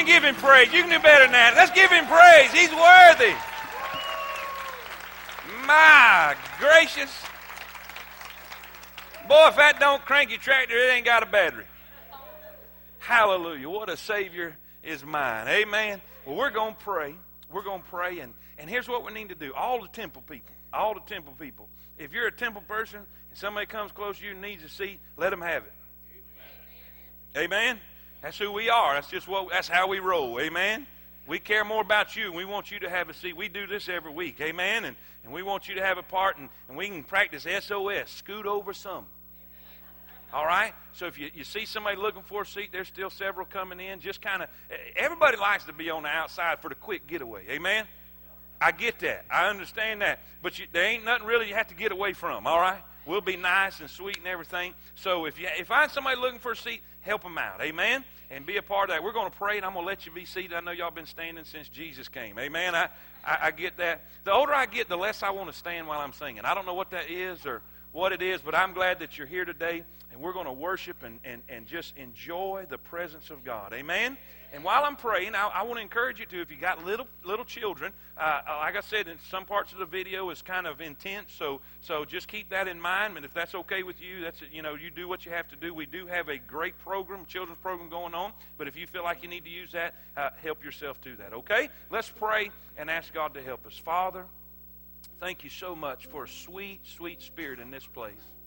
and give him praise. You can do better than that. Let's give him praise. He's worthy. My gracious. Boy, if that don't crank your tractor, it ain't got a battery. Hallelujah. What a Savior is mine. Amen. Well, we're going to pray. We're going to pray. And, and here's what we need to do all the temple people, all the temple people. If you're a temple person and somebody comes close to you and needs a seat, let them have it. Amen. That's who we are. That's just what. That's how we roll. Amen. We care more about you, we want you to have a seat. We do this every week. Amen. And, and we want you to have a part, and, and we can practice SOS. Scoot over some. All right? So if you, you see somebody looking for a seat, there's still several coming in. Just kind of, everybody likes to be on the outside for the quick getaway. Amen? I get that. I understand that. But you, there ain't nothing really you have to get away from. All right? We'll be nice and sweet and everything. So if you if I find somebody looking for a seat, help them out. Amen? And be a part of that. We're going to pray, and I'm going to let you be seated. I know y'all been standing since Jesus came. Amen? I, I, I get that. The older I get, the less I want to stand while I'm singing. I don't know what that is or what it is, but I'm glad that you're here today and we're going to worship and, and, and just enjoy the presence of God. Amen? And while I'm praying, I, I want to encourage you to, if you got little little children, uh, uh, like I said, in some parts of the video is kind of intense, so so just keep that in mind. And if that's okay with you, that's you know you do what you have to do. We do have a great program, children's program going on. But if you feel like you need to use that, uh, help yourself to that. Okay? Let's pray and ask God to help us. Father, thank you so much for a sweet, sweet spirit in this place.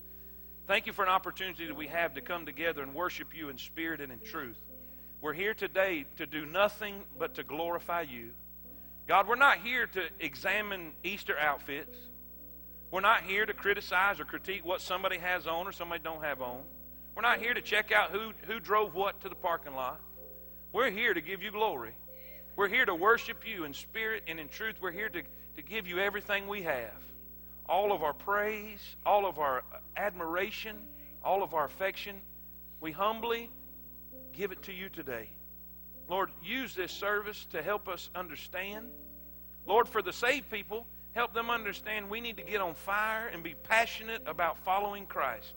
Thank you for an opportunity that we have to come together and worship you in spirit and in truth. We're here today to do nothing but to glorify you. God, we're not here to examine Easter outfits. We're not here to criticize or critique what somebody has on or somebody don't have on. We're not here to check out who, who drove what to the parking lot. We're here to give you glory. We're here to worship you in spirit and in truth. We're here to, to give you everything we have all of our praise, all of our admiration, all of our affection, we humbly give it to you today. Lord, use this service to help us understand. Lord, for the saved people, help them understand we need to get on fire and be passionate about following Christ.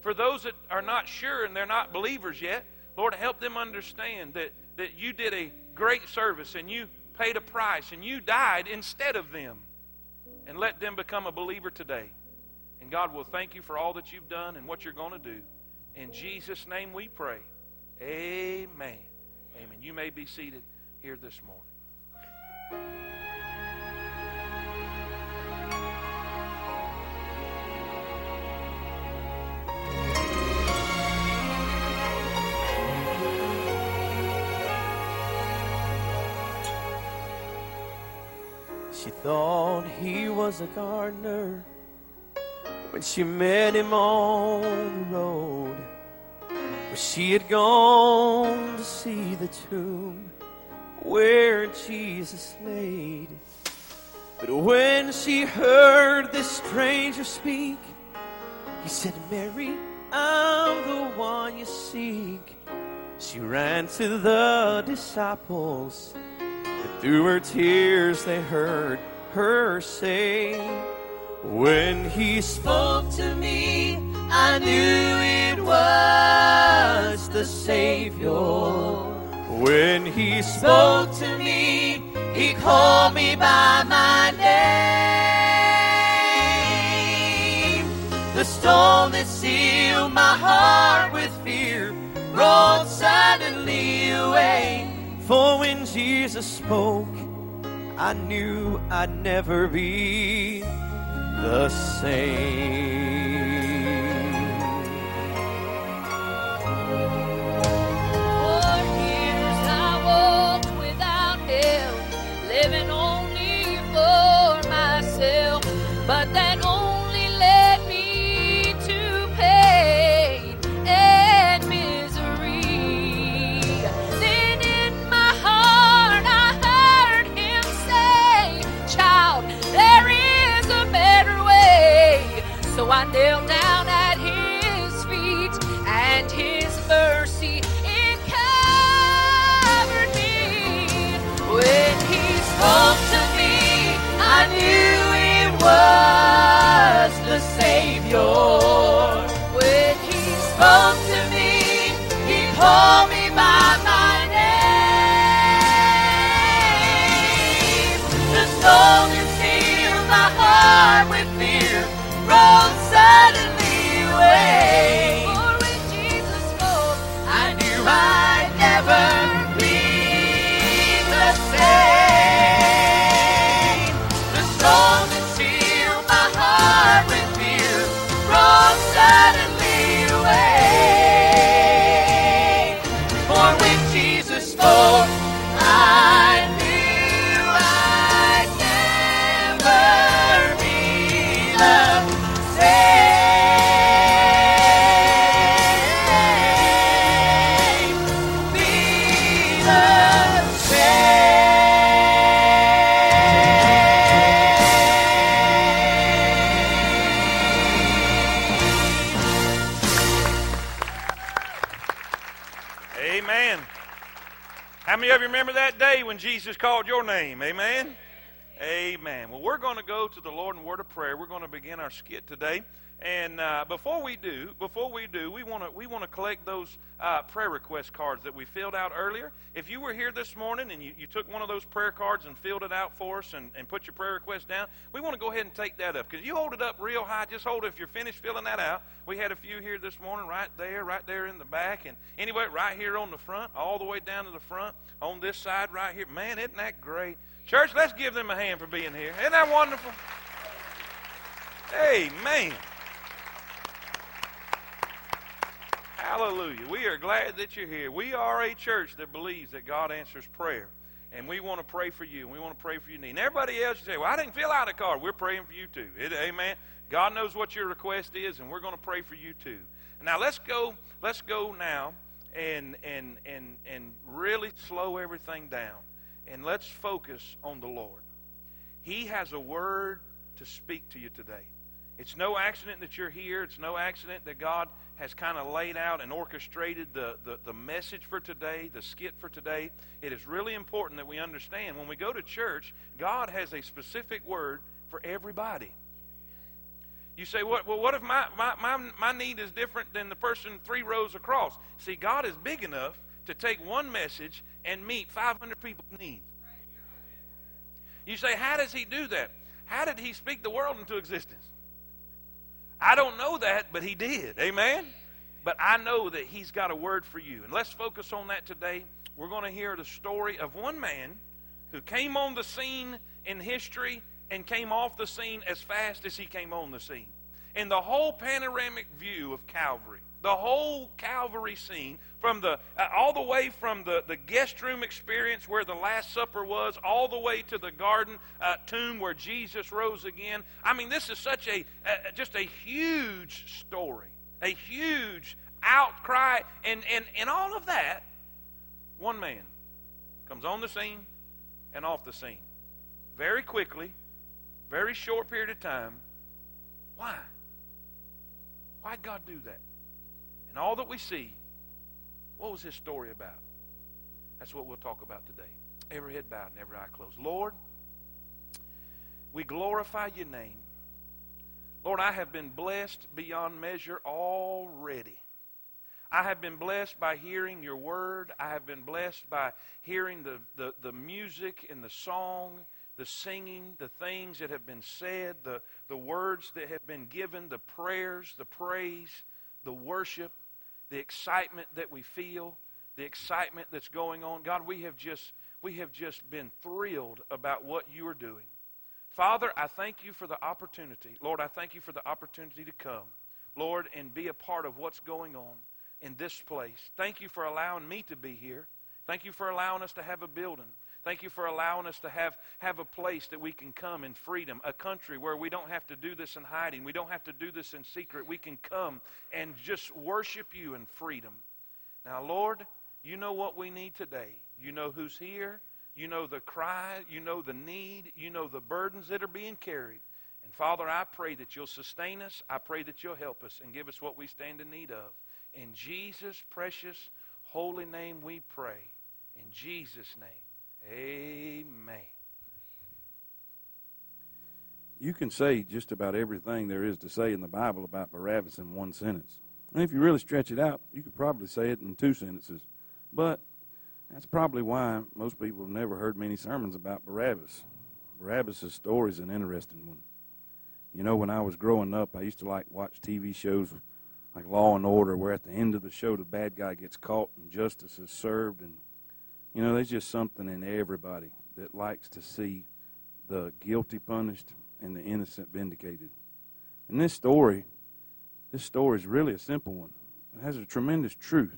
For those that are not sure and they're not believers yet, Lord, help them understand that, that you did a great service and you paid a price and you died instead of them and let them become a believer today. And God will thank you for all that you've done and what you're going to do. In Jesus' name we pray. Amen. Amen. You may be seated here this morning. Thought he was a gardener when she met him on the road. Where she had gone to see the tomb where Jesus laid. But when she heard this stranger speak, he said, Mary, I'm the one you seek. She ran to the disciples and through her tears they heard her say, When he spoke to me, I knew it was the Savior. When he spoke to me, he called me by my name. The stone that sealed my heart with fear rolled suddenly away. For when Jesus spoke, I knew I'd never be the same. For years I walked without living only for myself, but I knelt down at his feet, and his mercy it covered me. When he spoke to me, I knew it was the Savior. When he spoke to me, he called me Jesus called your name? Amen. Amen. Well, we're going to go to the Lord in word of prayer. We're going to begin our skit today. And uh, before we do, before we do, we want to we want to collect those uh, prayer request cards that we filled out earlier. If you were here this morning and you, you took one of those prayer cards and filled it out for us and, and put your prayer request down, we want to go ahead and take that up because you hold it up real high. Just hold it if you're finished filling that out. We had a few here this morning, right there, right there in the back, and anyway, right here on the front, all the way down to the front on this side right here. Man, isn't that great? Church, let's give them a hand for being here. Isn't that wonderful? Amen. Hallelujah. We are glad that you're here. We are a church that believes that God answers prayer. And we want to pray for you, and we want to pray for your need. And everybody else, you say, Well, I didn't fill out a card. We're praying for you too. It, amen. God knows what your request is, and we're going to pray for you too. Now let's go, let's go now and and and and really slow everything down. And let's focus on the Lord. He has a word to speak to you today. It's no accident that you're here. It's no accident that God has kind of laid out and orchestrated the, the, the, message for today, the skit for today. It is really important that we understand when we go to church, God has a specific word for everybody. You say, what, well, what if my, my, my, my need is different than the person three rows across? See, God is big enough to take one message and meet 500 people's needs. You say, how does he do that? How did he speak the world into existence? I don't know that, but he did. Amen? But I know that he's got a word for you. And let's focus on that today. We're going to hear the story of one man who came on the scene in history and came off the scene as fast as he came on the scene. In the whole panoramic view of Calvary, the whole Calvary scene, from the uh, all the way from the, the guest room experience where the Last Supper was, all the way to the garden uh, tomb where Jesus rose again. I mean, this is such a uh, just a huge story, a huge outcry, and and and all of that. One man comes on the scene and off the scene very quickly, very short period of time. Why? Why'd God do that? And all that we see, what was his story about? That's what we'll talk about today. Every head bowed and every eye closed. Lord, we glorify your name. Lord, I have been blessed beyond measure already. I have been blessed by hearing your word. I have been blessed by hearing the, the, the music and the song, the singing, the things that have been said, the, the words that have been given, the prayers, the praise, the worship the excitement that we feel, the excitement that's going on. God, we have just we have just been thrilled about what you are doing. Father, I thank you for the opportunity. Lord, I thank you for the opportunity to come, Lord, and be a part of what's going on in this place. Thank you for allowing me to be here. Thank you for allowing us to have a building. Thank you for allowing us to have, have a place that we can come in freedom, a country where we don't have to do this in hiding. We don't have to do this in secret. We can come and just worship you in freedom. Now, Lord, you know what we need today. You know who's here. You know the cry. You know the need. You know the burdens that are being carried. And Father, I pray that you'll sustain us. I pray that you'll help us and give us what we stand in need of. In Jesus' precious, holy name we pray. In Jesus' name. Amen. You can say just about everything there is to say in the Bible about Barabbas in one sentence. And if you really stretch it out, you could probably say it in two sentences. But that's probably why most people have never heard many sermons about Barabbas. Barabbas' story is an interesting one. You know, when I was growing up, I used to like watch TV shows like Law and Order, where at the end of the show the bad guy gets caught and justice is served, and you know, there's just something in everybody that likes to see the guilty punished and the innocent vindicated. And this story, this story is really a simple one. It has a tremendous truth.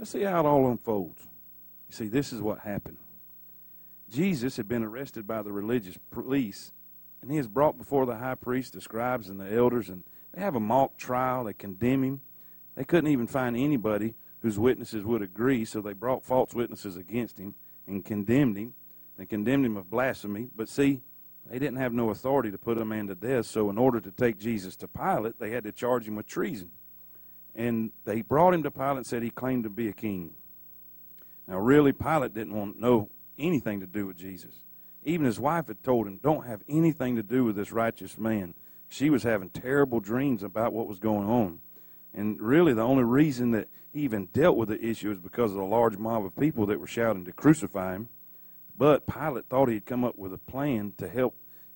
Let's see how it all unfolds. You see, this is what happened. Jesus had been arrested by the religious police, and he is brought before the high priest, the scribes, and the elders, and they have a mock trial. They condemn him. They couldn't even find anybody whose witnesses would agree, so they brought false witnesses against him and condemned him. They condemned him of blasphemy. But see, they didn't have no authority to put a man to death, so in order to take Jesus to Pilate, they had to charge him with treason. And they brought him to Pilate and said he claimed to be a king. Now, really, Pilate didn't want no anything to do with Jesus. Even his wife had told him, "Don't have anything to do with this righteous man." She was having terrible dreams about what was going on, and really, the only reason that even dealt with the issue is because of the large mob of people that were shouting to crucify him. But Pilate thought he had come up with a plan to help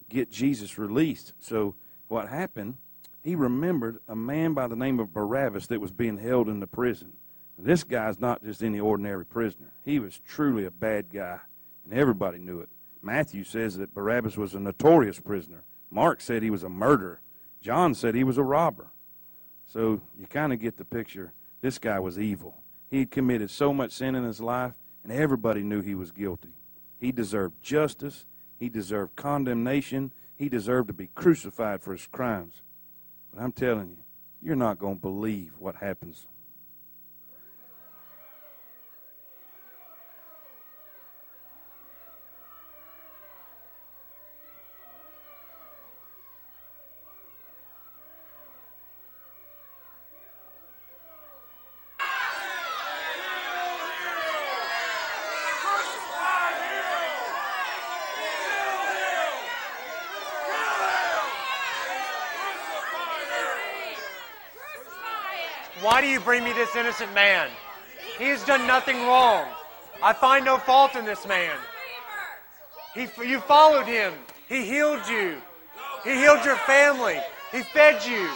get Jesus released. So what happened? He remembered a man by the name of Barabbas that was being held in the prison. This guy's not just any ordinary prisoner. He was truly a bad guy, and everybody knew it. Matthew says that Barabbas was a notorious prisoner. Mark said he was a murderer. John said he was a robber. So you kind of get the picture. This guy was evil. He had committed so much sin in his life, and everybody knew he was guilty. He deserved justice. He deserved condemnation. He deserved to be crucified for his crimes. But I'm telling you, you're not going to believe what happens you bring me this innocent man? He has done nothing wrong. I find no fault in this man. He, you followed him. He healed you. He healed your family. He fed you.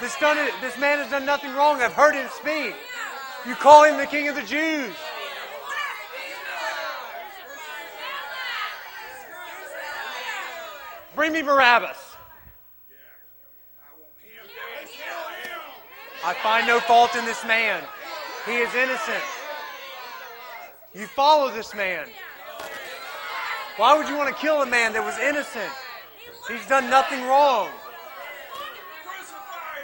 This, done, this man has done nothing wrong. I've heard him speak. You call him the king of the Jews. Bring me Barabbas. I find no fault in this man. He is innocent. You follow this man. Why would you want to kill a man that was innocent? He's done nothing wrong. Crucify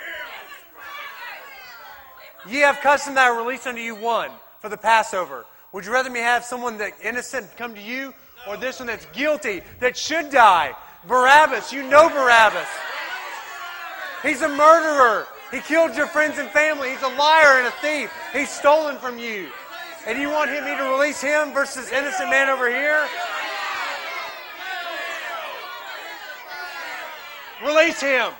him. Ye have custom that I release unto you one for the Passover. Would you rather me have someone that innocent come to you or this one that's guilty that should die? Barabbas, you know Barabbas. He's a murderer. He killed your friends and family. He's a liar and a thief. He's stolen from you. And you want me to release him versus innocent man over here? Release him.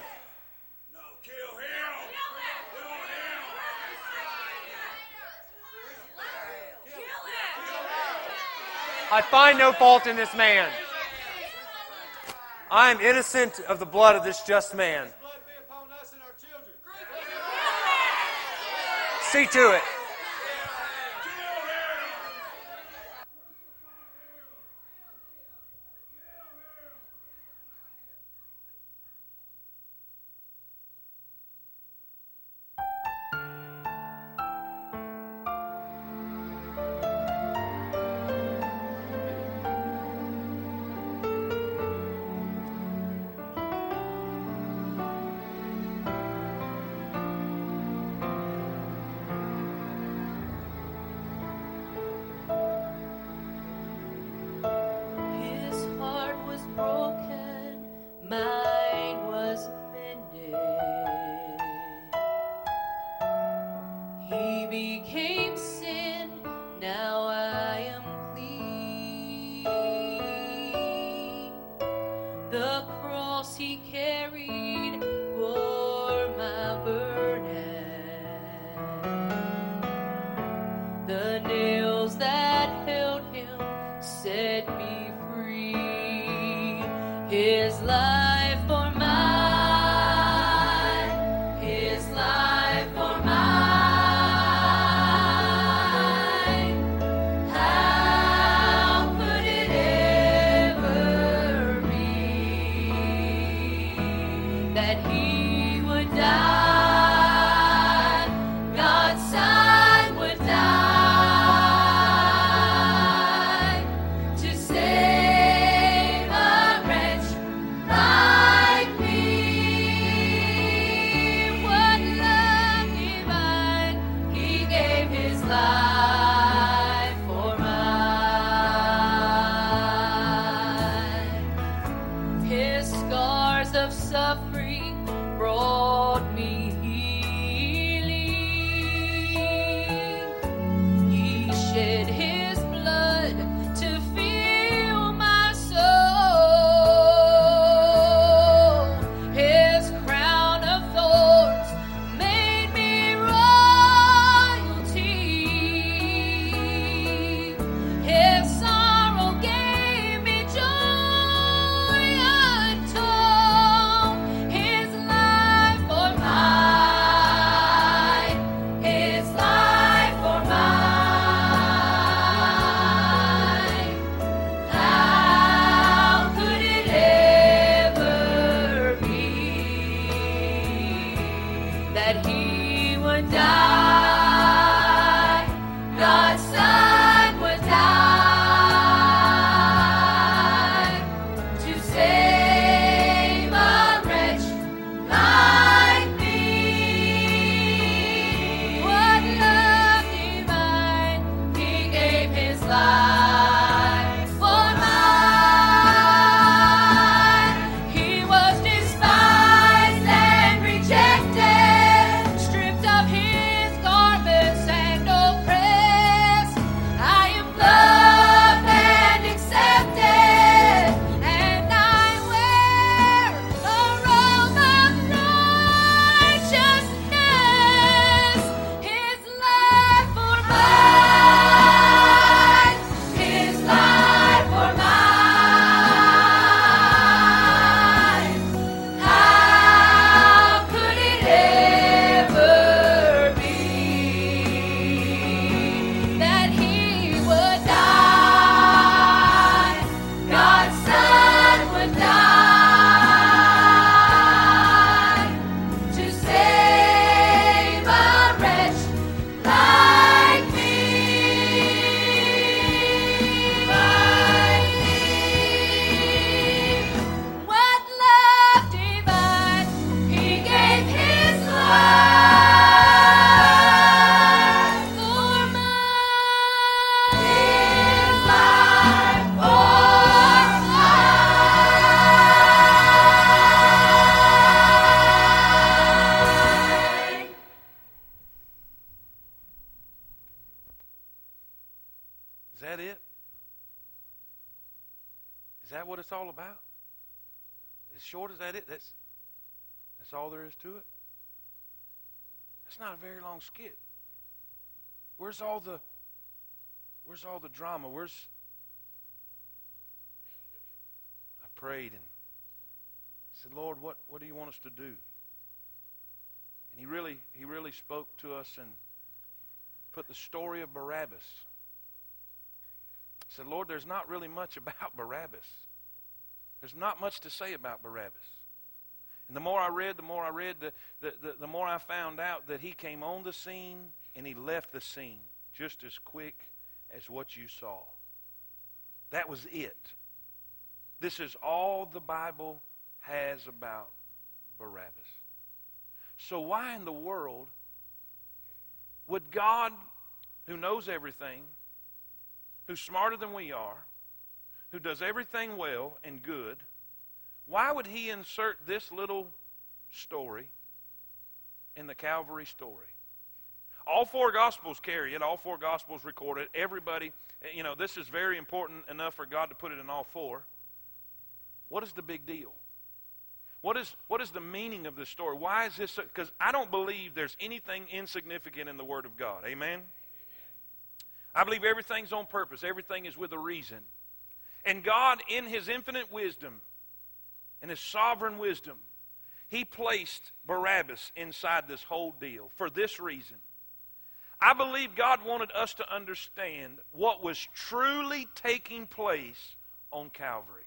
I find no fault in this man. I am innocent of the blood of this just man. See to it. That's not a very long skit. Where's all the where's all the drama? Where's I prayed and said, Lord, what, what do you want us to do? And he really he really spoke to us and put the story of Barabbas I said, Lord, there's not really much about Barabbas. There's not much to say about Barabbas. And the more I read, the more I read, the, the, the, the more I found out that he came on the scene and he left the scene just as quick as what you saw. That was it. This is all the Bible has about Barabbas. So why in the world would God, who knows everything, who's smarter than we are, who does everything well and good, why would he insert this little story in the Calvary story? All four Gospels carry it. All four Gospels record it. Everybody, eh, you know, this is very important enough for God to put it in all four. What is the big deal? What is, what is the meaning of this story? Why is this? Because I don't believe there's anything insignificant in the Word of God. Amen? I believe everything's on purpose, everything is with a reason. And God, in His infinite wisdom and His sovereign wisdom, He placed Barabbas inside this whole deal for this reason. I believe God wanted us to understand what was truly taking place on Calvary.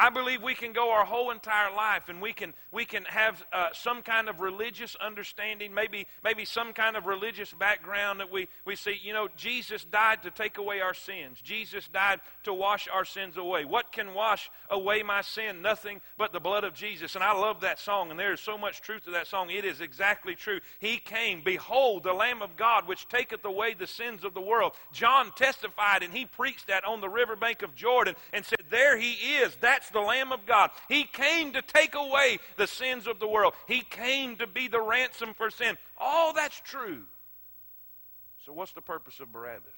I believe we can go our whole entire life and we can, we can have uh, some kind of religious understanding, maybe, maybe some kind of religious background that we, we see. You know, Jesus died to take away our sins, Jesus died to wash our sins away. What can wash away my sin? Nothing but the blood of Jesus. And I love that song, and there is so much truth to that song. It is exactly true. He came, Behold, the Lamb of God, which taketh away the sins of the world. John testified and he preached that on the riverbank of Jordan and said, There he is. That's the Lamb of God. He came to take away the sins of the world. He came to be the ransom for sin. All that's true. So, what's the purpose of Barabbas?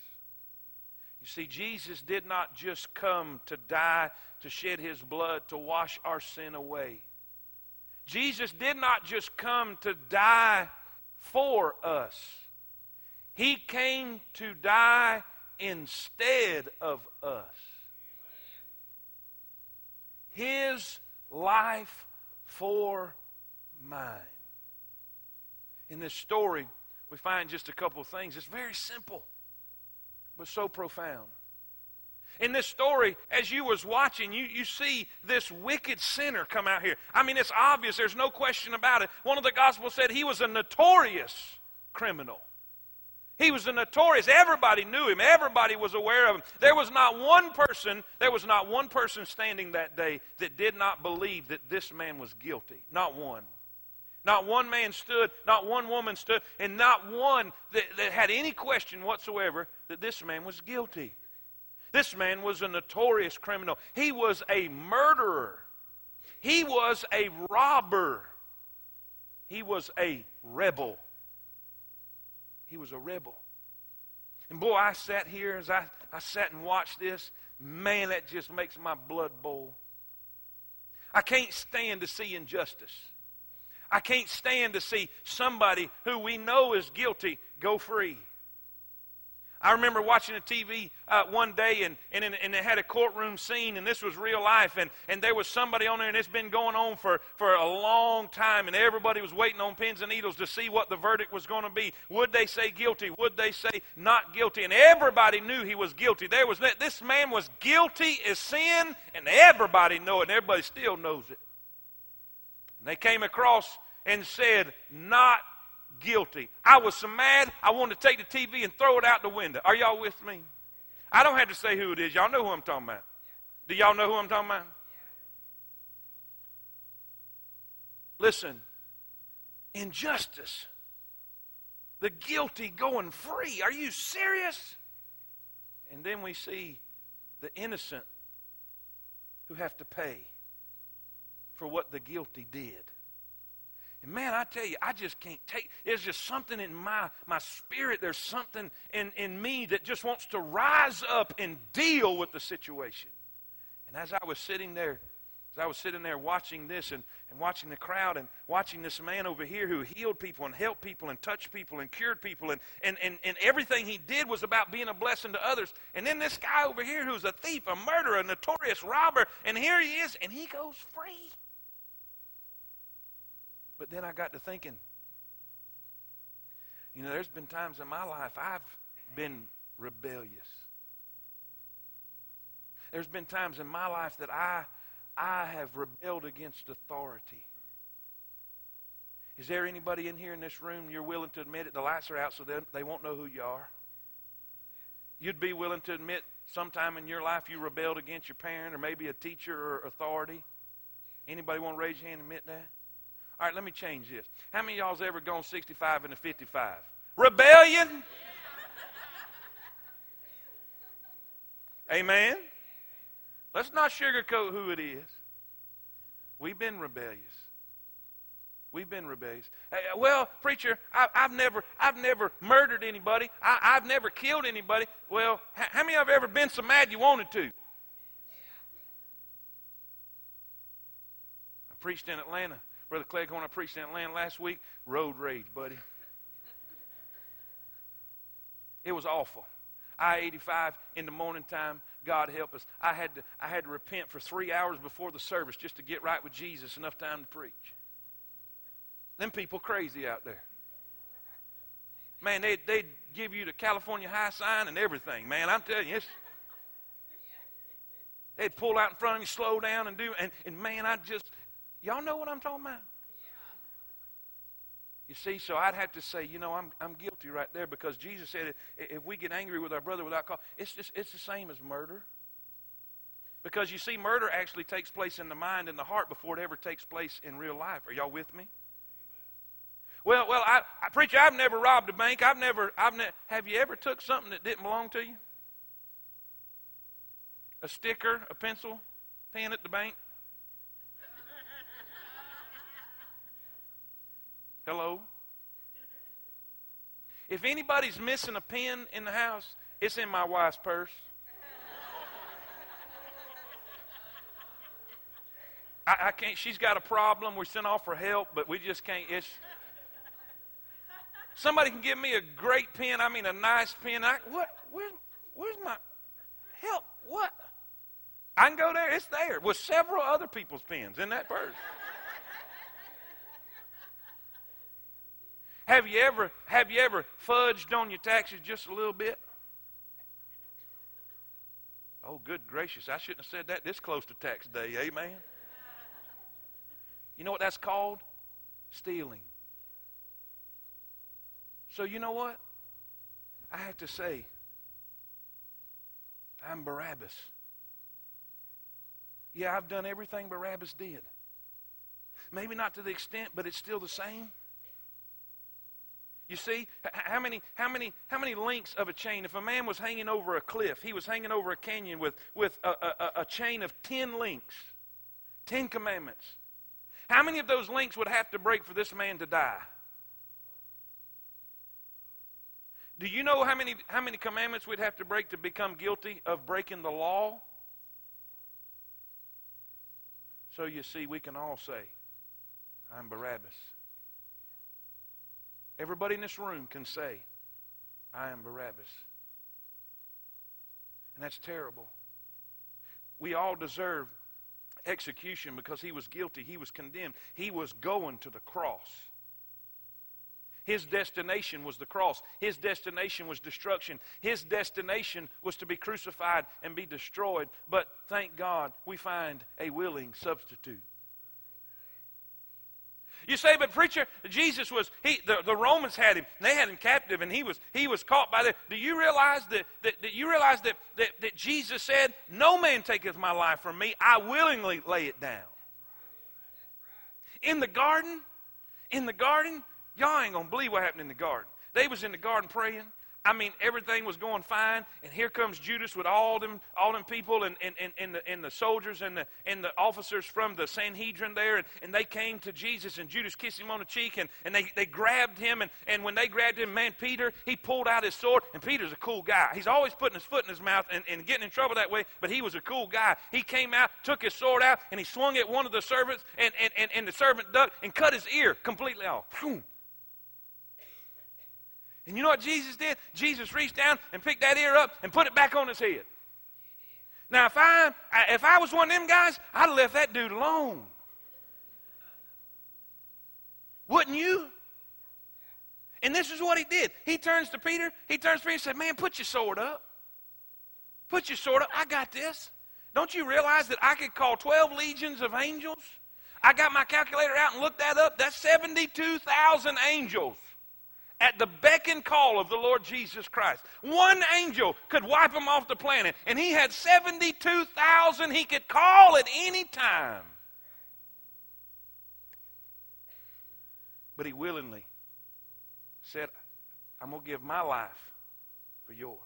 You see, Jesus did not just come to die, to shed his blood, to wash our sin away. Jesus did not just come to die for us, he came to die instead of us. His life for mine. In this story, we find just a couple of things. It's very simple, but so profound. In this story, as you was watching, you, you see this wicked sinner come out here. I mean, it's obvious. There's no question about it. One of the Gospels said he was a notorious criminal. He was a notorious. Everybody knew him. Everybody was aware of him. There was not one person, there was not one person standing that day that did not believe that this man was guilty. Not one. Not one man stood, not one woman stood, and not one that, that had any question whatsoever that this man was guilty. This man was a notorious criminal. He was a murderer. He was a robber. He was a rebel. He was a rebel. And boy, I sat here as I, I sat and watched this. Man, that just makes my blood boil. I can't stand to see injustice. I can't stand to see somebody who we know is guilty go free. I remember watching a TV uh, one day, and, and, and they had a courtroom scene, and this was real life, and, and there was somebody on there, and it's been going on for, for a long time, and everybody was waiting on pins and needles to see what the verdict was going to be. Would they say guilty? Would they say not guilty? And everybody knew he was guilty. There was this man was guilty as sin, and everybody knew it, and everybody still knows it. And they came across and said, not guilty. I was so mad, I wanted to take the TV and throw it out the window. Are y'all with me? I don't have to say who it is. Y'all know who I'm talking about. Do y'all know who I'm talking about? Listen, injustice, the guilty going free. Are you serious? And then we see the innocent who have to pay for what the guilty did. And man, I tell you, I just can't take there's just something in my my spirit, there's something in, in me that just wants to rise up and deal with the situation. And as I was sitting there, as I was sitting there watching this and, and watching the crowd and watching this man over here who healed people and helped people and touched people and cured people and, and, and, and everything he did was about being a blessing to others. And then this guy over here who's a thief, a murderer, a notorious robber, and here he is, and he goes free. But then I got to thinking, you know, there's been times in my life I've been rebellious. There's been times in my life that I, I have rebelled against authority. Is there anybody in here in this room you're willing to admit it? The lights are out so they, they won't know who you are. You'd be willing to admit sometime in your life you rebelled against your parent or maybe a teacher or authority. Anybody want to raise your hand and admit that? All right, let me change this. How many y'all's ever gone 65 into 55? Rebellion? Amen? Let's not sugarcoat who it is. We've been rebellious. We've been rebellious. Hey, uh, well, preacher, I, have never, I've never murdered anybody. I, have never killed anybody. Well, how many of you have ever been so mad you wanted to? I preached in Atlanta Brother Clegg, when I preached in Atlanta last week. Road rage, buddy. It was awful. I 85 in the morning time. God help us. I had to I had to repent for three hours before the service just to get right with Jesus. Enough time to preach. Them people crazy out there. Man, they they'd give you the California high sign and everything. Man, I'm telling you, it's, they'd pull out in front of you, slow down, and do. And, and man, I just Y'all know what I'm talking about? You see, so I'd have to say, you know, I'm, I'm guilty right there because Jesus said if we get angry with our brother without cause, it's, just, it's the same as murder. Because you see, murder actually takes place in the mind and the heart before it ever takes place in real life. Are y'all with me? Well, well, I, I preach. I've never robbed a bank. I've never, I've ne- Have you ever took something that didn't belong to you? A sticker, a pencil, pen at the bank. Hello? If anybody's missing a pen in the house, it's in my wife's purse. I, I can't. She's got a problem. We sent off for help, but we just can't. It's somebody can give me a great pen. I mean, a nice pen. I, what? Where, where's my help? What? I can go there. It's there with several other people's pens in that purse. Have you ever have you ever fudged on your taxes just a little bit? Oh, good gracious! I shouldn't have said that this close to tax day. Amen. You know what that's called? Stealing. So, you know what? I have to say, I'm Barabbas. Yeah, I've done everything Barabbas did. Maybe not to the extent, but it's still the same. You see, how many, how many, how many links of a chain? If a man was hanging over a cliff, he was hanging over a canyon with, with a, a, a chain of ten links, ten commandments. How many of those links would have to break for this man to die? Do you know how many, how many commandments we'd have to break to become guilty of breaking the law? So you see, we can all say, I'm Barabbas. Everybody in this room can say, I am Barabbas. And that's terrible. We all deserve execution because he was guilty. He was condemned. He was going to the cross. His destination was the cross. His destination was destruction. His destination was to be crucified and be destroyed. But thank God we find a willing substitute. You say, but preacher, Jesus was he the, the Romans had him, they had him captive, and he was he was caught by the, Do you realize that, that, that you realize that, that, that Jesus said, No man taketh my life from me, I willingly lay it down. In the garden, in the garden, y'all ain't gonna believe what happened in the garden. They was in the garden praying. I mean, everything was going fine, and here comes Judas with all them, all them people and, and, and, and, the, and the soldiers and the, and the officers from the Sanhedrin there, and, and they came to Jesus, and Judas kissed him on the cheek, and, and they, they grabbed him, and, and when they grabbed him, man, Peter, he pulled out his sword, and Peter's a cool guy. He's always putting his foot in his mouth and, and getting in trouble that way, but he was a cool guy. He came out, took his sword out, and he swung at one of the servants, and, and, and, and the servant ducked and cut his ear completely off. And you know what Jesus did? Jesus reached down and picked that ear up and put it back on his head. Now, if I if I was one of them guys, I'd have left that dude alone. Wouldn't you? And this is what he did. He turns to Peter. He turns to Peter and said, Man, put your sword up. Put your sword up. I got this. Don't you realize that I could call 12 legions of angels? I got my calculator out and looked that up. That's 72,000 angels at the beck and call of the Lord Jesus Christ. One angel could wipe them off the planet, and he had 72,000 he could call at any time. But he willingly said, I'm going to give my life for yours.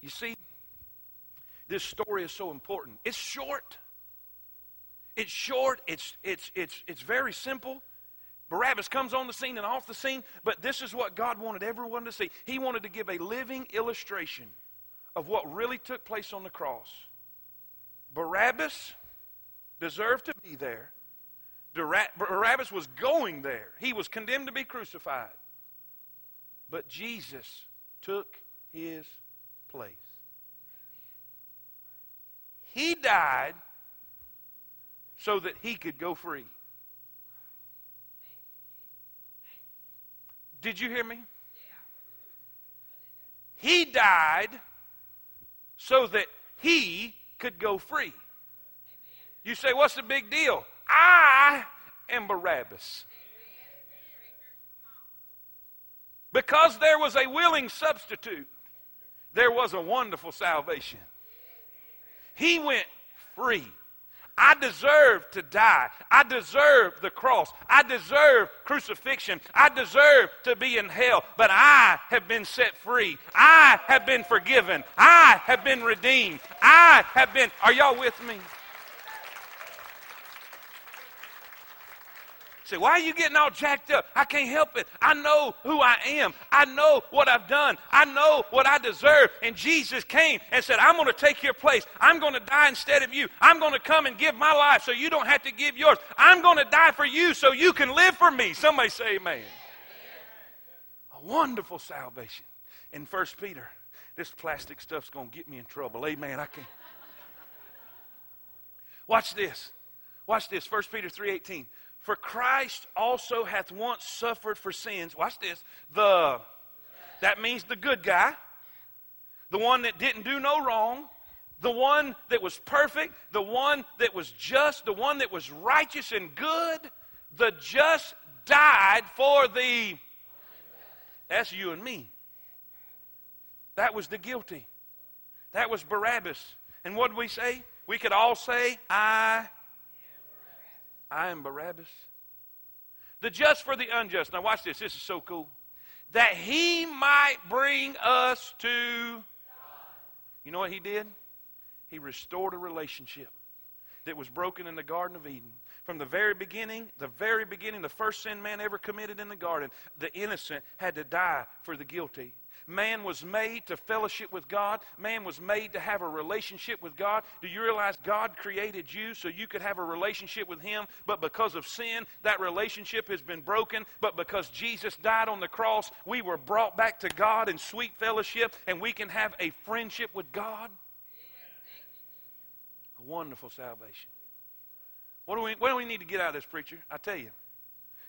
You see, this story is so important. It's short. It's short. It's, it's, it's, it's very simple. Barabbas comes on the scene and off the scene, but this is what God wanted everyone to see. He wanted to give a living illustration of what really took place on the cross. Barabbas deserved to be there. Barabbas was going there. He was condemned to be crucified. But Jesus took his place. He died so that he could go free. Did you hear me? He died so that he could go free. You say, What's the big deal? I am Barabbas. Because there was a willing substitute, there was a wonderful salvation. He went free. I deserve to die. I deserve the cross. I deserve crucifixion. I deserve to be in hell. But I have been set free. I have been forgiven. I have been redeemed. I have been. Are y'all with me? Say, why are you getting all jacked up? I can't help it. I know who I am. I know what I've done. I know what I deserve. And Jesus came and said, I'm going to take your place. I'm going to die instead of you. I'm going to come and give my life so you don't have to give yours. I'm going to die for you so you can live for me. Somebody say amen. A wonderful salvation. In First Peter, this plastic stuff's going to get me in trouble. Amen. I can't. Watch this. Watch this. 1 Peter 3.18. For Christ also hath once suffered for sins. Watch this. The that means the good guy, the one that didn't do no wrong, the one that was perfect, the one that was just, the one that was righteous and good. The just died for the. That's you and me. That was the guilty. That was Barabbas. And what did we say? We could all say, I I am Barabbas. The just for the unjust. Now, watch this. This is so cool. That he might bring us to. You know what he did? He restored a relationship that was broken in the Garden of Eden. From the very beginning, the very beginning, the first sin man ever committed in the garden, the innocent had to die for the guilty. Man was made to fellowship with God. Man was made to have a relationship with God. Do you realize God created you so you could have a relationship with Him? But because of sin, that relationship has been broken. But because Jesus died on the cross, we were brought back to God in sweet fellowship, and we can have a friendship with God. A wonderful salvation. What do we, what do we need to get out of this, preacher? I tell you,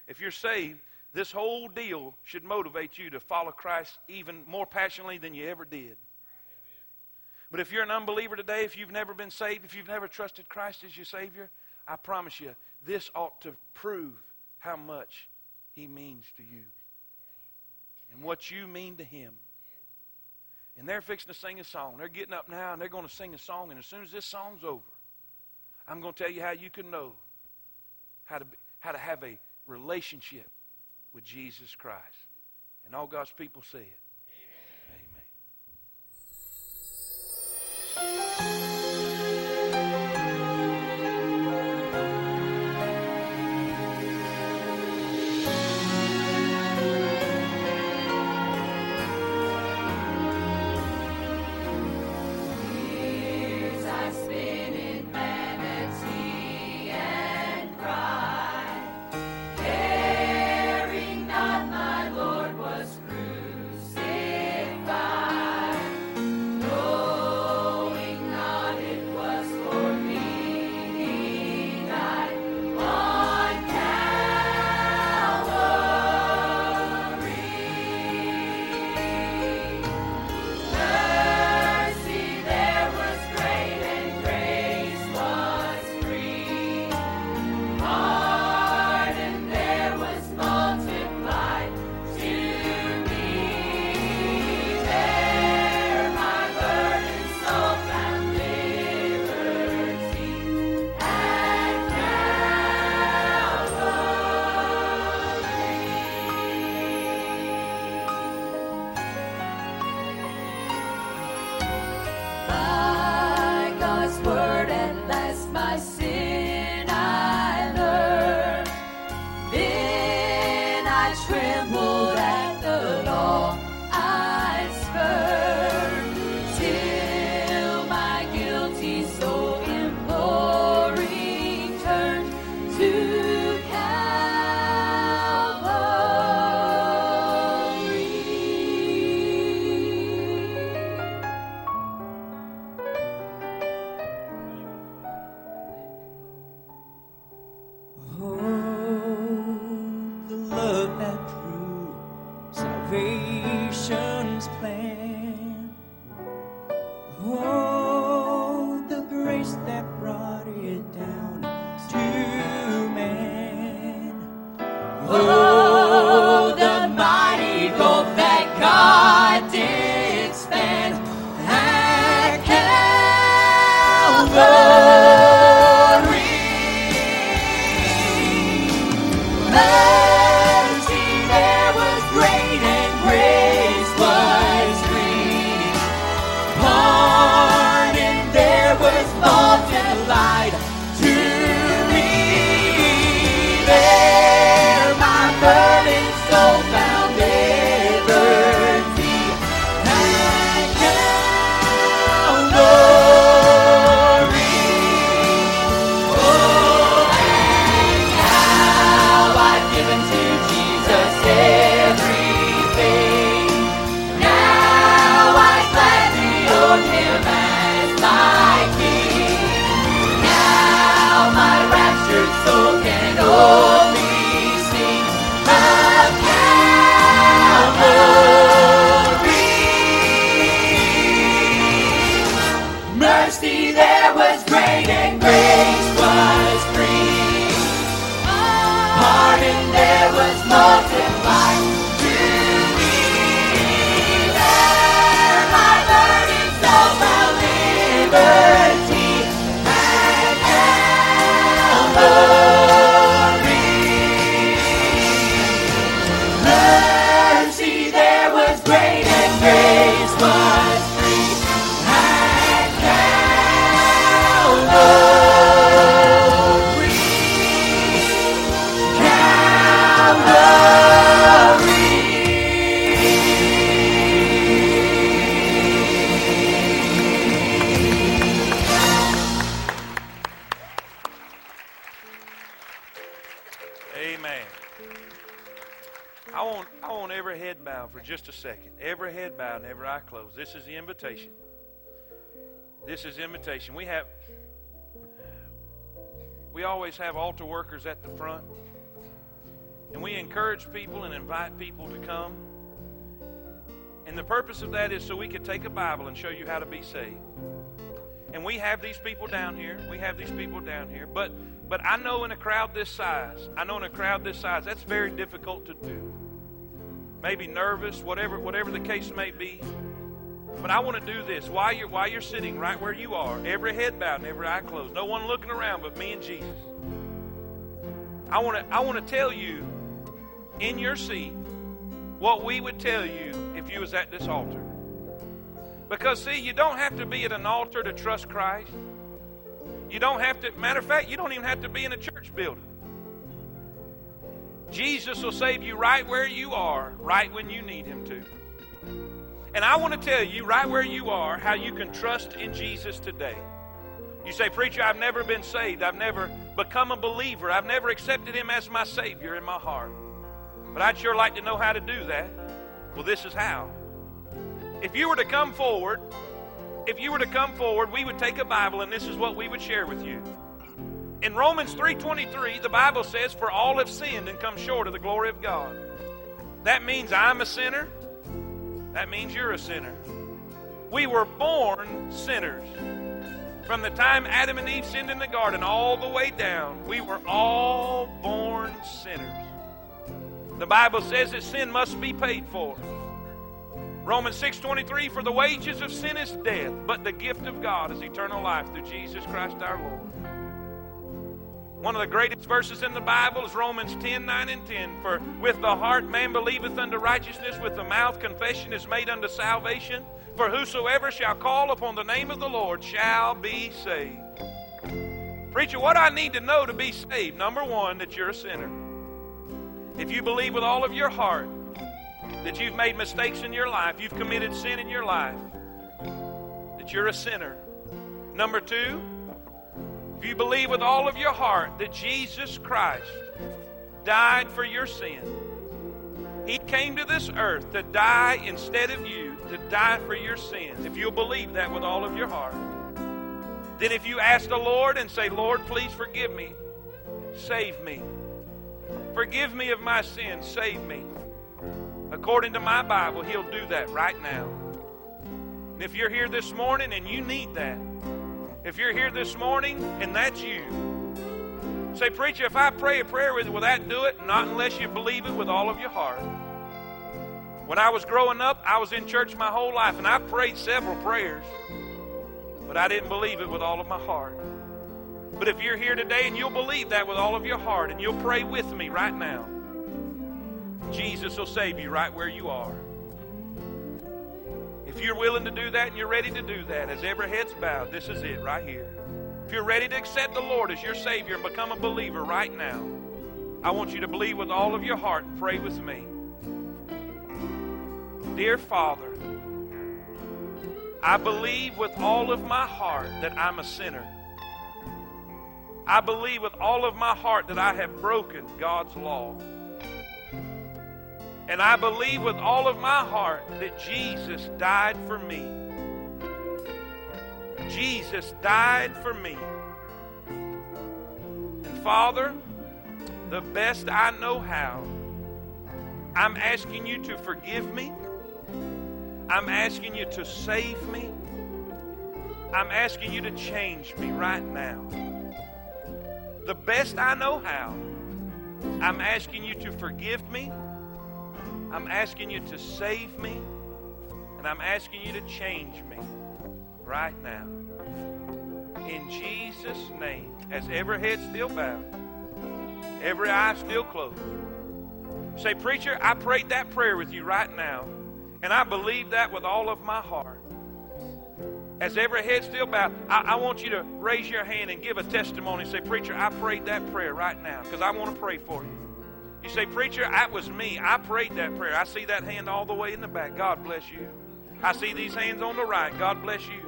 if you're saved, this whole deal should motivate you to follow Christ even more passionately than you ever did. But if you're an unbeliever today, if you've never been saved, if you've never trusted Christ as your Savior, I promise you, this ought to prove how much He means to you and what you mean to Him. And they're fixing to sing a song. They're getting up now and they're going to sing a song. And as soon as this song's over, I'm going to tell you how you can know how to, how to have a relationship with Jesus Christ. And all God's people say it. Years Amen. I want, I want every head bow for just a second. Every head bow, and every eye closed. This is the invitation. This is invitation. We have we always have altar workers at the front. And we encourage people and invite people to come. And the purpose of that is so we could take a Bible and show you how to be saved. And we have these people down here. We have these people down here. But but I know in a crowd this size, I know in a crowd this size, that's very difficult to do. Maybe nervous, whatever whatever the case may be. But I want to do this while you're while you're sitting right where you are, every head bowed and every eye closed, no one looking around but me and Jesus. I want to I want to tell you in your seat what we would tell you if you was at this altar. Because see, you don't have to be at an altar to trust Christ. You don't have to matter of fact, you don't even have to be in a church building. Jesus will save you right where you are, right when you need him to. And I want to tell you right where you are how you can trust in Jesus today. You say, Preacher, I've never been saved. I've never become a believer. I've never accepted Him as my Savior in my heart. But I'd sure like to know how to do that. Well, this is how. If you were to come forward, if you were to come forward, we would take a Bible and this is what we would share with you. In Romans 3:23, the Bible says, "For all have sinned and come short of the glory of God." That means I'm a sinner. That means you're a sinner. We were born sinners. From the time Adam and Eve sinned in the garden all the way down, we were all born sinners. The Bible says that sin must be paid for. Romans 6:23 for the wages of sin is death, but the gift of God is eternal life through Jesus Christ our Lord. One of the greatest verses in the Bible is Romans 10 9 and 10. For with the heart man believeth unto righteousness, with the mouth confession is made unto salvation. For whosoever shall call upon the name of the Lord shall be saved. Preacher, what I need to know to be saved number one, that you're a sinner. If you believe with all of your heart that you've made mistakes in your life, you've committed sin in your life, that you're a sinner. Number two, if you believe with all of your heart that Jesus Christ died for your sin, He came to this earth to die instead of you, to die for your sins. If you'll believe that with all of your heart, then if you ask the Lord and say, Lord, please forgive me, save me, forgive me of my sins, save me. According to my Bible, He'll do that right now. And if you're here this morning and you need that, if you're here this morning and that's you, say, Preacher, if I pray a prayer with you, will that do it? Not unless you believe it with all of your heart. When I was growing up, I was in church my whole life and I prayed several prayers, but I didn't believe it with all of my heart. But if you're here today and you'll believe that with all of your heart and you'll pray with me right now, Jesus will save you right where you are. If you're willing to do that and you're ready to do that, as every head's bowed, this is it right here. If you're ready to accept the Lord as your Savior and become a believer right now, I want you to believe with all of your heart and pray with me. Dear Father, I believe with all of my heart that I'm a sinner. I believe with all of my heart that I have broken God's law. And I believe with all of my heart that Jesus died for me. Jesus died for me. And Father, the best I know how, I'm asking you to forgive me. I'm asking you to save me. I'm asking you to change me right now. The best I know how, I'm asking you to forgive me. I'm asking you to save me, and I'm asking you to change me right now. In Jesus' name, as every head still bowed, every eye still closed. Say, Preacher, I prayed that prayer with you right now, and I believe that with all of my heart. As every head still bowed, I, I want you to raise your hand and give a testimony. Say, Preacher, I prayed that prayer right now because I want to pray for you. You say, Preacher, that was me. I prayed that prayer. I see that hand all the way in the back. God bless you. I see these hands on the right. God bless you.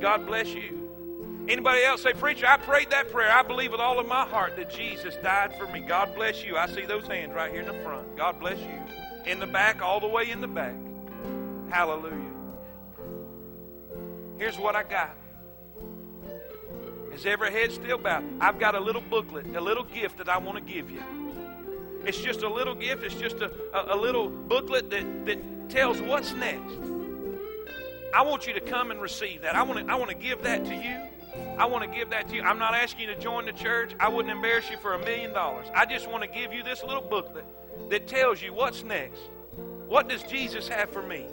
God bless you. Anybody else say, Preacher, I prayed that prayer. I believe with all of my heart that Jesus died for me. God bless you. I see those hands right here in the front. God bless you. In the back, all the way in the back. Hallelujah. Here's what I got. Is every head still bowed? I've got a little booklet, a little gift that I want to give you. It's just a little gift. It's just a, a, a little booklet that, that tells what's next. I want you to come and receive that. I want to, I want to give that to you. I want to give that to you. I'm not asking you to join the church. I wouldn't embarrass you for a million dollars. I just want to give you this little booklet that tells you what's next. What does Jesus have for me?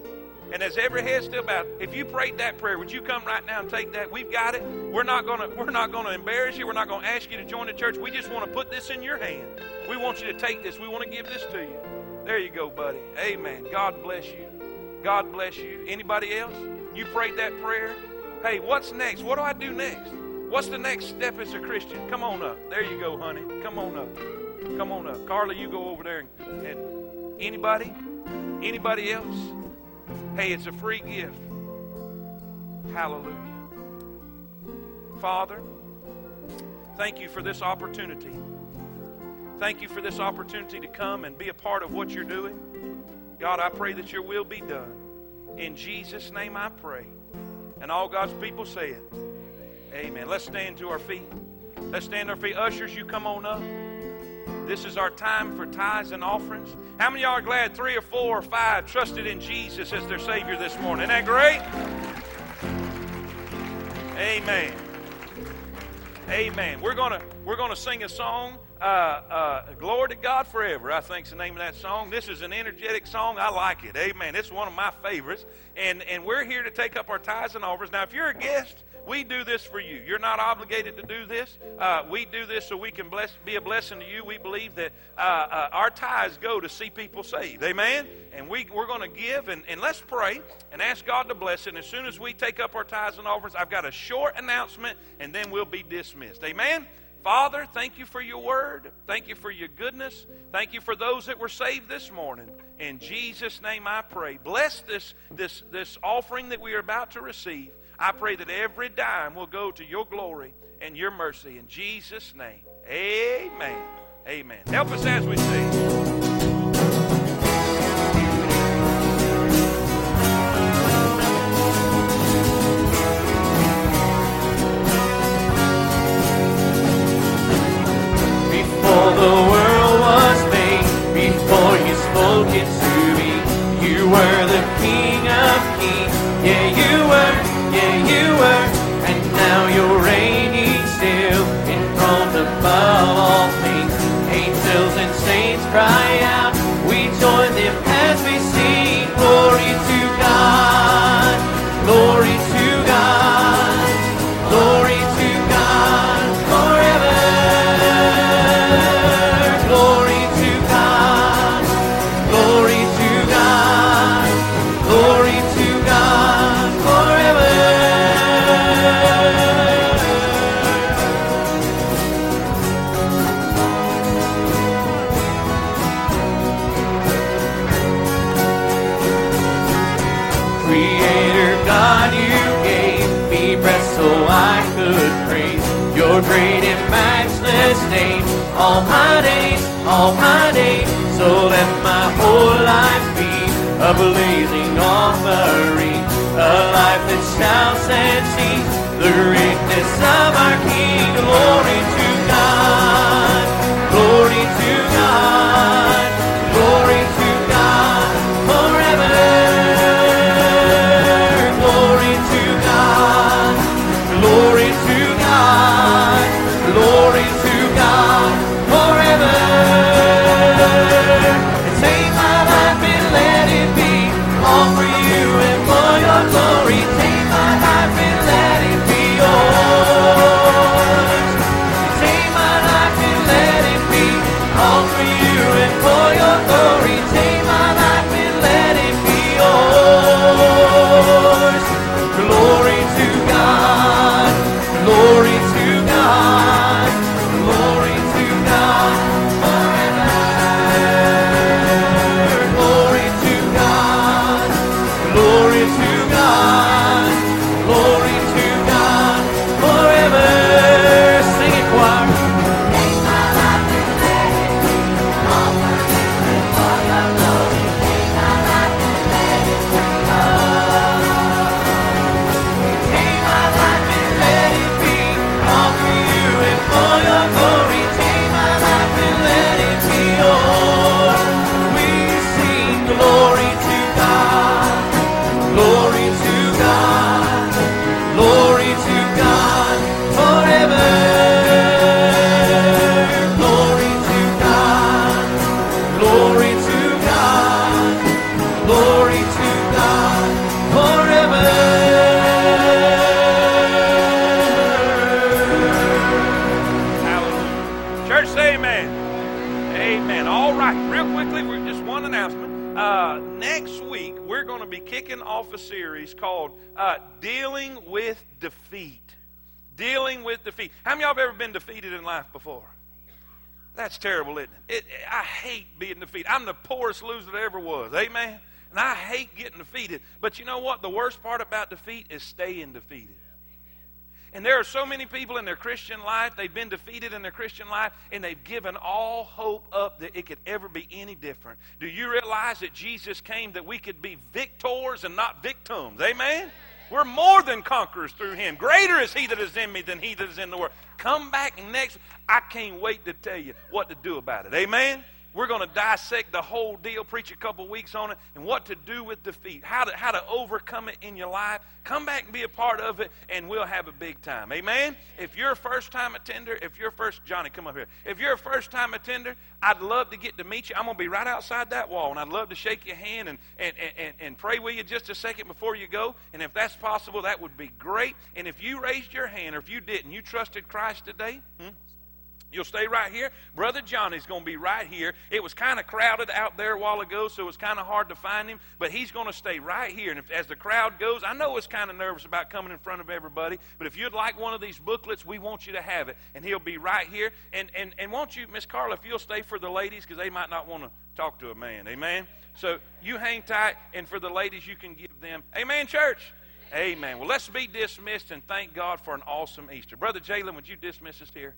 And as every head still bowed, if you prayed that prayer, would you come right now and take that? We've got it. We're not gonna we're not gonna embarrass you. We're not gonna ask you to join the church. We just want to put this in your hand. We want you to take this. We want to give this to you. There you go, buddy. Amen. God bless you. God bless you. Anybody else? You prayed that prayer? Hey, what's next? What do I do next? What's the next step as a Christian? Come on up. There you go, honey. Come on up. Come on up. Carla, you go over there and, and anybody? Anybody else? Hey, it's a free gift. Hallelujah. Father, thank you for this opportunity. Thank you for this opportunity to come and be a part of what you're doing. God, I pray that your will be done. In Jesus' name I pray. And all God's people say it. Amen. Let's stand to our feet. Let's stand to our feet. Ushers, you come on up. This is our time for tithes and offerings. How many of y'all are glad three or four or five trusted in Jesus as their Savior this morning? Isn't that great? Amen. Amen. We're gonna we're gonna sing a song. Uh, uh, Glory to God forever. I think's the name of that song. This is an energetic song. I like it. Amen. It's one of my favorites. And and we're here to take up our tithes and offerings. Now, if you're a guest, we do this for you. You're not obligated to do this. Uh, we do this so we can bless, be a blessing to you. We believe that uh, uh, our tithes go to see people saved. Amen? And we, we're going to give, and, and let's pray and ask God to bless. And as soon as we take up our tithes and offerings, I've got a short announcement, and then we'll be dismissed. Amen? Father, thank you for your word. Thank you for your goodness. Thank you for those that were saved this morning. In Jesus' name I pray. Bless this, this, this offering that we are about to receive. I pray that every dime will go to your glory and your mercy. In Jesus' name, amen. Amen. Help us as we sing. Before the world was made, before you spoke it to me, you were the King of Kings. Yeah, you were, yeah, you were, and now you're days, all my days, so let my whole life be a blazing offering, a life that shouts and sings the greatness of our King. Glory Defeat. Dealing with defeat. How many of y'all have ever been defeated in life before? That's terrible, isn't it? it? I hate being defeated. I'm the poorest loser there ever was. Amen? And I hate getting defeated. But you know what? The worst part about defeat is staying defeated. And there are so many people in their Christian life, they've been defeated in their Christian life, and they've given all hope up that it could ever be any different. Do you realize that Jesus came that we could be victors and not victims? Amen? We're more than conquerors through him. Greater is he that is in me than he that is in the world. Come back next. I can't wait to tell you what to do about it. Amen? We're going to dissect the whole deal, preach a couple weeks on it, and what to do with defeat, how to, how to overcome it in your life. Come back and be a part of it, and we'll have a big time. Amen? If you're a first time attender, if you're first, Johnny, come up here. If you're a first time attender, I'd love to get to meet you. I'm going to be right outside that wall, and I'd love to shake your hand and, and, and, and pray with you just a second before you go. And if that's possible, that would be great. And if you raised your hand, or if you didn't, you trusted Christ today, hmm? You'll stay right here. Brother Johnny's going to be right here. It was kind of crowded out there a while ago, so it was kind of hard to find him, but he's going to stay right here. And if, as the crowd goes, I know it's kind of nervous about coming in front of everybody, but if you'd like one of these booklets, we want you to have it. And he'll be right here. And, and, and won't you, Miss Carla, if you'll stay for the ladies, because they might not want to talk to a man. Amen? So you hang tight, and for the ladies, you can give them. Amen, church? Amen. Well, let's be dismissed and thank God for an awesome Easter. Brother Jalen, would you dismiss us here?